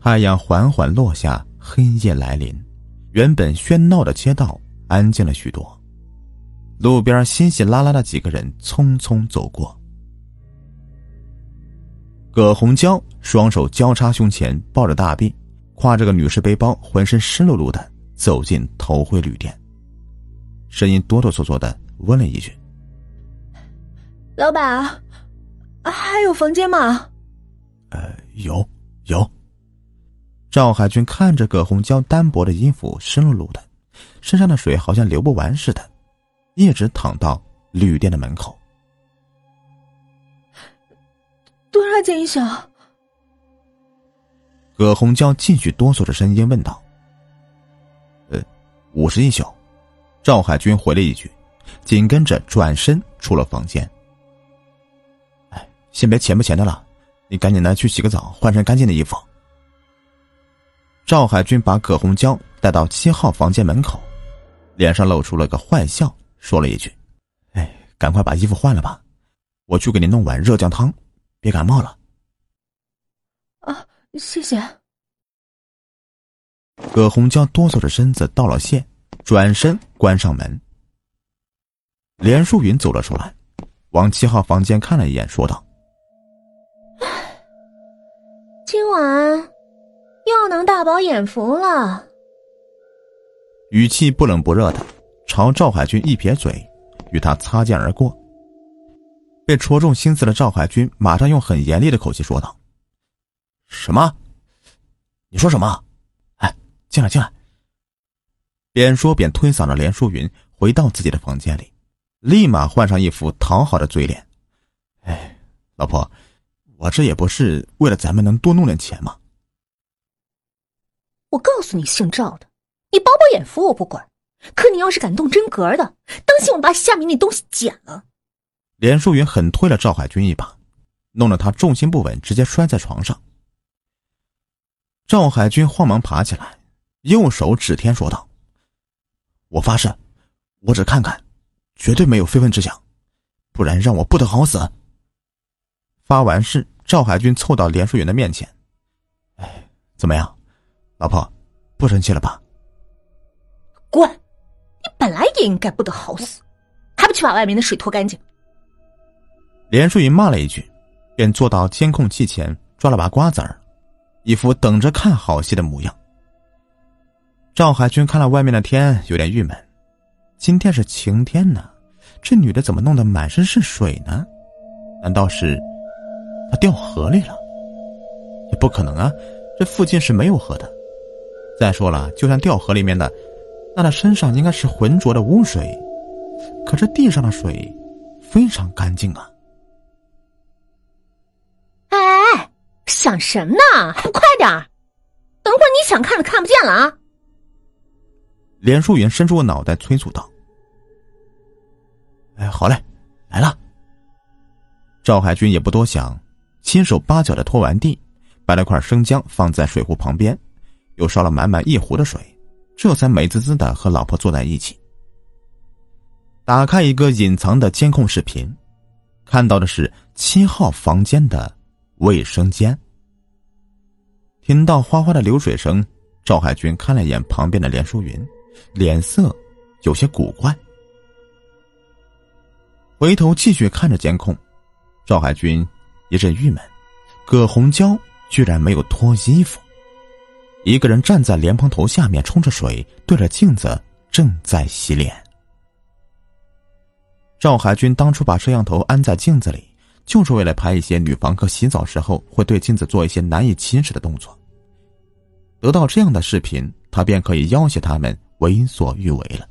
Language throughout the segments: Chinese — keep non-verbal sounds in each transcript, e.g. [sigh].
太阳缓缓落下，黑夜来临，原本喧闹的街道安静了许多。路边稀稀拉拉的几个人匆匆走过。葛红娇双手交叉胸前，抱着大臂，挎着个女士背包，浑身湿漉漉的走进头辉旅店，声音哆哆嗦嗦的问了一句：“老板，还有房间吗？”“呃，有，有。”赵海军看着葛红娇单薄的衣服，湿漉漉的，身上的水好像流不完似的，一直躺到旅店的门口。多少钱一宿？葛红娇继续哆嗦着声音问道：“呃，五十一宿。”赵海军回了一句，紧跟着转身出了房间。哎，先别钱不钱的了，你赶紧的去洗个澡，换身干净的衣服。赵海军把葛红娇带到七号房间门口，脸上露出了个坏笑，说了一句：“哎，赶快把衣服换了吧，我去给你弄碗热姜汤，别感冒了。”啊，谢谢。葛红娇哆嗦着身子道了谢，转身关上门。连淑云走了出来，往七号房间看了一眼，说道：“今晚。”又能大饱眼福了。语气不冷不热的，朝赵海军一撇嘴，与他擦肩而过。被戳中心思的赵海军马上用很严厉的口气说道：“什么？你说什么？哎，进来，进来！”边说边推搡着连淑云回到自己的房间里，立马换上一副讨好的嘴脸：“哎，老婆，我这也不是为了咱们能多弄点钱吗？”我告诉你，姓赵的，你饱饱眼福我不管，可你要是敢动真格的，当心我把下面那东西剪了。连淑云狠推了赵海军一把，弄得他重心不稳，直接摔在床上。赵海军慌忙爬起来，右手指天说道：“我发誓，我只看看，绝对没有非分之想，不然让我不得好死。”发完誓，赵海军凑到连淑云的面前：“哎，怎么样？”老婆，不生气了吧？滚！你本来也应该不得好死，还不去把外面的水拖干净？连淑云骂了一句，便坐到监控器前抓了把瓜子儿，一副等着看好戏的模样。赵海军看了外面的天，有点郁闷。今天是晴天呢，这女的怎么弄得满身是水呢？难道是她掉河里了？也不可能啊，这附近是没有河的。再说了，就算掉河里面的，那他身上应该是浑浊的污水，可这地上的水非常干净啊！哎，想什么呢？还不快点等会儿你想看的看不见了啊！连淑云伸出个脑袋催促道：“哎，好嘞，来了。”赵海军也不多想，亲手八脚的拖完地，摆了块生姜放在水壶旁边。又烧了满满一壶的水，这才美滋滋的和老婆坐在一起。打开一个隐藏的监控视频，看到的是七号房间的卫生间。听到哗哗的流水声，赵海军看了一眼旁边的连淑云，脸色有些古怪。回头继续看着监控，赵海军一阵郁闷：葛红娇居然没有脱衣服。一个人站在莲蓬头下面冲着水，对着镜子正在洗脸。赵海军当初把摄像头安在镜子里，就是为了拍一些女房客洗澡时候会对镜子做一些难以启齿的动作。得到这样的视频，他便可以要挟他们为所欲为了。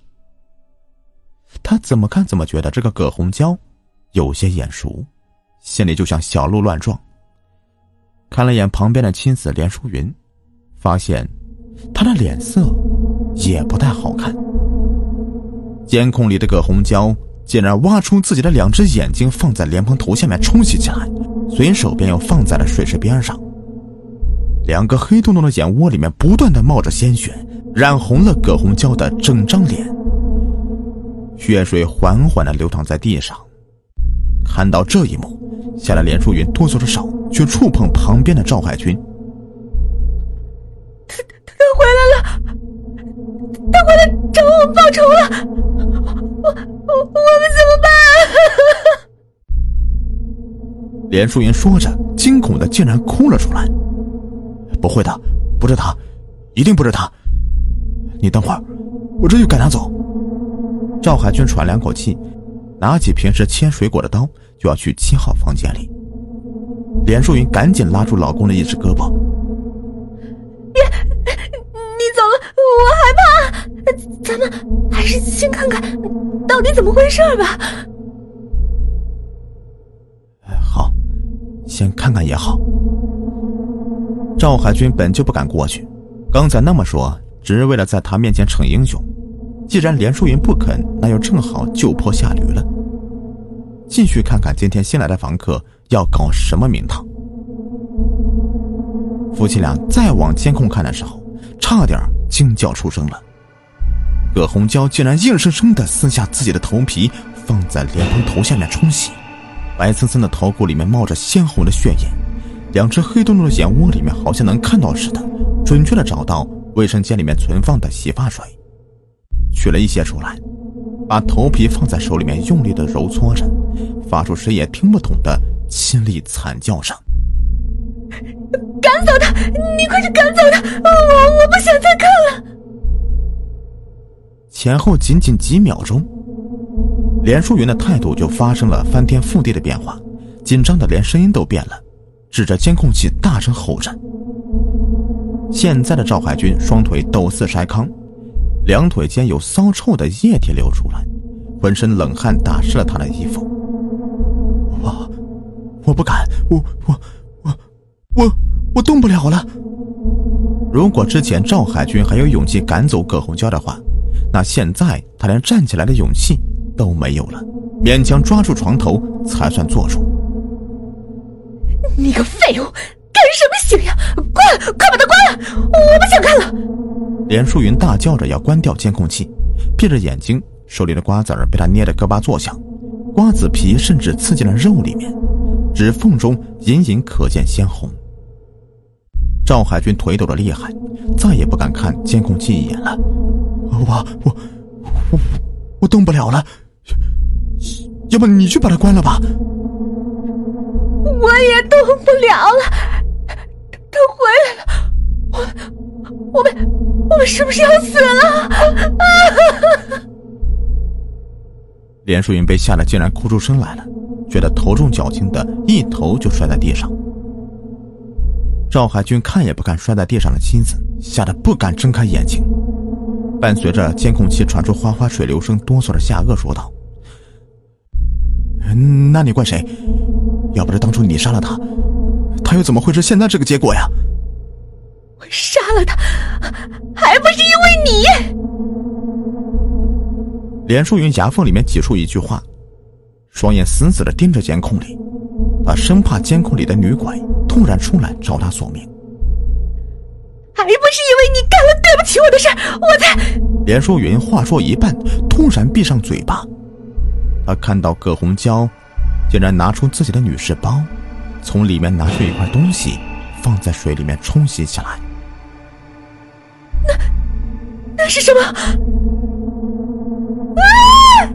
他怎么看怎么觉得这个葛红娇有些眼熟，心里就像小鹿乱撞。看了眼旁边的妻子连淑云。发现，他的脸色也不太好看。监控里的葛红娇竟然挖出自己的两只眼睛，放在莲蓬头下面冲洗起来，随手便又放在了水池边上。两个黑洞洞的眼窝里面不断的冒着鲜血，染红了葛红娇的整张脸。血水缓缓的流淌在地上。看到这一幕，吓得连淑云哆嗦着手去触碰旁边的赵海军。回来了，他回来找我报仇了，我我我们怎么办、啊？[laughs] 连淑云说着，惊恐的竟然哭了出来。不会的，不是他，一定不是他。你等会儿，我这就赶他走。赵海军喘两口气，拿起平时切水果的刀，就要去七号房间里。连淑云赶紧拉住老公的一只胳膊，咱们还是先看看到底怎么回事吧。”好，先看看也好。赵海军本就不敢过去，刚才那么说，只是为了在他面前逞英雄。既然连淑云不肯，那又正好就坡下驴了。继续看看今天新来的房客要搞什么名堂。夫妻俩再往监控看的时候，差点惊叫出声了。葛红娇竟然硬生生的撕下自己的头皮，放在莲蓬头下面冲洗，白森森的头骨里面冒着鲜红的血液，两只黑洞洞的眼窝里面好像能看到似的，准确的找到卫生间里面存放的洗发水。取了一些出来，把头皮放在手里面，用力的揉搓着，发出谁也听不懂的凄厉惨叫声。赶走他！你快去赶走他！我我不想再看了。前后仅仅几秒钟，连淑云的态度就发生了翻天覆地的变化，紧张的连声音都变了，指着监控器大声吼着。现在的赵海军双腿抖似筛糠。两腿间有骚臭的液体流出来，浑身冷汗打湿了他的衣服。我，我不敢，我我我我我动不了了。如果之前赵海军还有勇气赶走葛红娇的话，那现在他连站起来的勇气都没有了，勉强抓住床头才算坐住。你个废物，干什么行呀？关，快把它关了！我不想看了。连淑云大叫着要关掉监控器，闭着眼睛，手里的瓜子儿被他捏得咯巴作响，瓜子皮甚至刺进了肉里面，指缝中隐隐可见鲜红。赵海军腿抖得厉害，再也不敢看监控器一眼了。我我我我动不了了，要不你去把它关了吧？我也动不了了，他回来了，我我们。我们是不是要死了？啊 [laughs] 连淑云被吓得竟然哭出声来了，觉得头重脚轻的，一头就摔在地上。赵海军看也不看摔在地上的妻子，吓得不敢睁开眼睛。伴随着监控器传出哗哗水流声，哆嗦着下颚说道：“那你怪谁？要不是当初你杀了他，他又怎么会是现在这个结果呀？”我杀了他，还不是因为你！连淑云牙缝里面挤出一句话，双眼死死的盯着监控里，他生怕监控里的女鬼突然出来找他索命。还不是因为你干了对不起我的事我才……连淑云话说一半，突然闭上嘴巴。他看到葛红娇竟然拿出自己的女士包，从里面拿出一块东西，放在水里面冲洗起来。那那是什么？啊！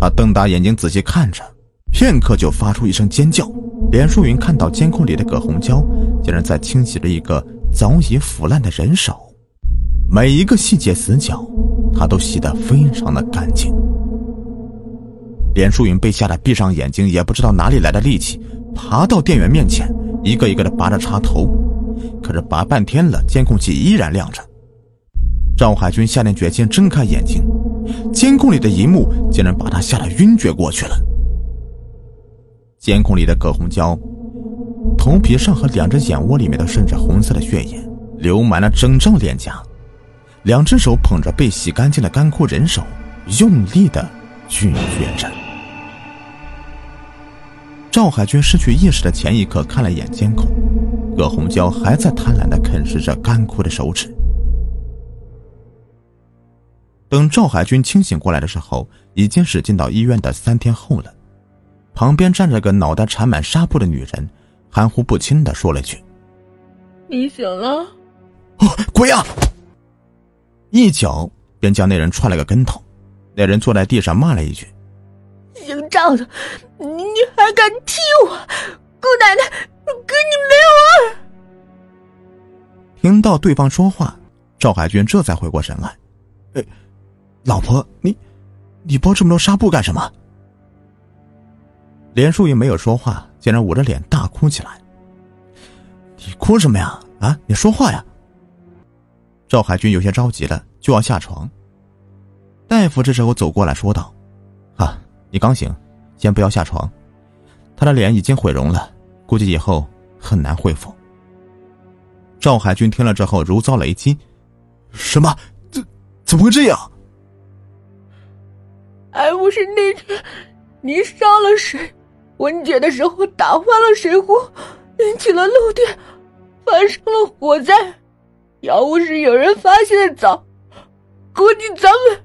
他瞪大眼睛仔细看着，片刻就发出一声尖叫。连淑云看到监控里的葛红娇，竟然在清洗着一个早已腐烂的人手，每一个细节死角，他都洗得非常的干净。连淑云被吓得闭上眼睛，也不知道哪里来的力气，爬到电源面前，一个一个的拔着插头。可是拔半天了，监控器依然亮着。赵海军下定决心睁开眼睛，监控里的一幕竟然把他吓得晕厥过去了。监控里的葛红娇，头皮上和两只眼窝里面都渗着红色的血液，流满了整张脸颊，两只手捧着被洗干净的干枯人手，用力的咀嚼着。赵海军失去意识的前一刻看了一眼监控，葛红娇还在贪婪的啃食着干枯的手指。等赵海军清醒过来的时候，已经是进到医院的三天后了。旁边站着个脑袋缠满纱布的女人，含糊不清的说了句：“你醒了。”“哦，鬼啊！”一脚便将那人踹了个跟头。那人坐在地上骂了一句：“姓赵的，你你还敢踢我！姑奶奶，跟你没完！”听到对方说话，赵海军这才回过神来：“哎，老婆，你你包这么多纱布干什么？”连淑云没有说话，竟然捂着脸大哭起来。“你哭什么呀？啊，你说话呀！”赵海军有些着急了，就要下床。大夫这时候走过来说道：“啊，你刚醒，先不要下床。他的脸已经毁容了，估计以后很难恢复。”赵海军听了之后如遭雷击：“什么？怎怎么会这样？还不是那天你烧了谁，温姐的时候打翻了水壶，引起了漏电，发生了火灾。要不是有人发现的早，估计咱们……”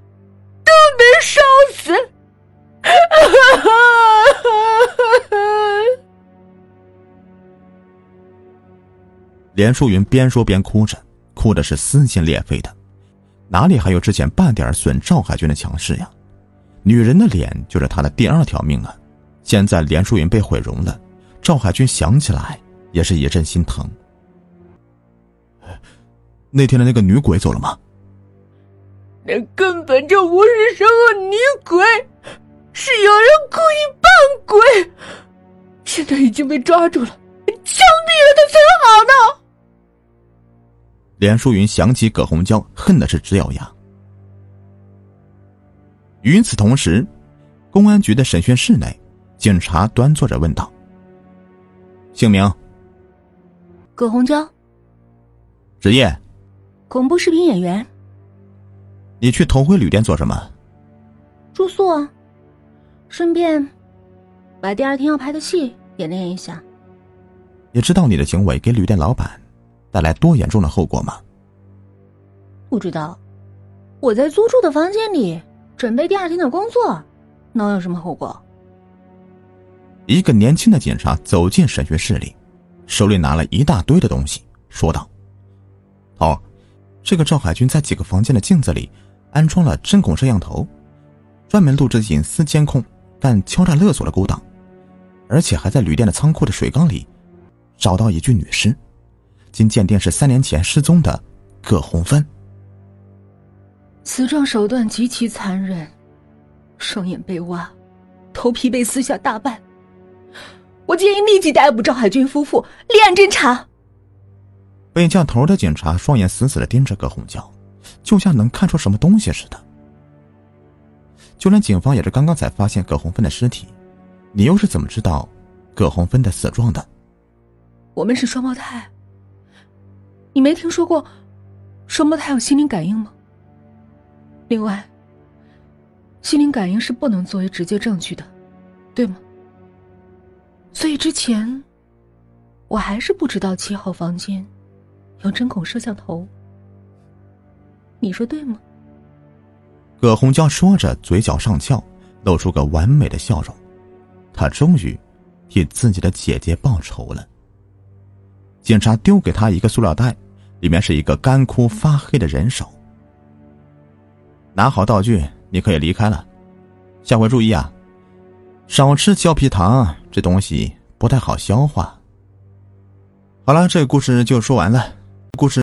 都被烧死！[laughs] 连淑云边说边哭着，哭的是撕心裂肺的，哪里还有之前半点损赵海军的强势呀？女人的脸就是她的第二条命啊！现在连淑云被毁容了，赵海军想起来也是一阵心疼。那天的那个女鬼走了吗？那根本就不是什么女鬼，是有人故意扮鬼。现在已经被抓住了，枪毙了他才好呢。连淑云想起葛红娇，恨的是直咬牙。与此同时，公安局的审讯室内，警察端坐着问道：“姓名？葛红娇。职业？恐怖视频演员。”你去同辉旅店做什么？住宿啊，顺便把第二天要拍的戏演练一下。也知道你的行为给旅店老板带来多严重的后果吗？不知道，我在租住的房间里准备第二天的工作，能有什么后果？一个年轻的警察走进审讯室里，手里拿了一大堆的东西，说道：“头，这个赵海军在几个房间的镜子里。”安装了针孔摄像头，专门录制隐私监控，干敲诈勒索的勾当，而且还在旅店的仓库的水缸里找到一具女尸，经鉴定是三年前失踪的葛红芬。死状手段极其残忍，双眼被挖，头皮被撕下大半。我建议立即逮捕赵海军夫妇，立案侦查。被叫头的警察双眼死死的盯着葛红娇。就像能看出什么东西似的。就连警方也是刚刚才发现葛红芬的尸体，你又是怎么知道葛红芬的死状的？我们是双胞胎。你没听说过双胞胎有心灵感应吗？另外，心灵感应是不能作为直接证据的，对吗？所以之前我还是不知道七号房间有针孔摄像头。你说对吗？葛红娇说着，嘴角上翘，露出个完美的笑容。她终于替自己的姐姐报仇了。警察丢给他一个塑料袋，里面是一个干枯发黑的人手。拿好道具，你可以离开了。下回注意啊，少吃胶皮糖，这东西不太好消化。好了，这个故事就说完了。故事。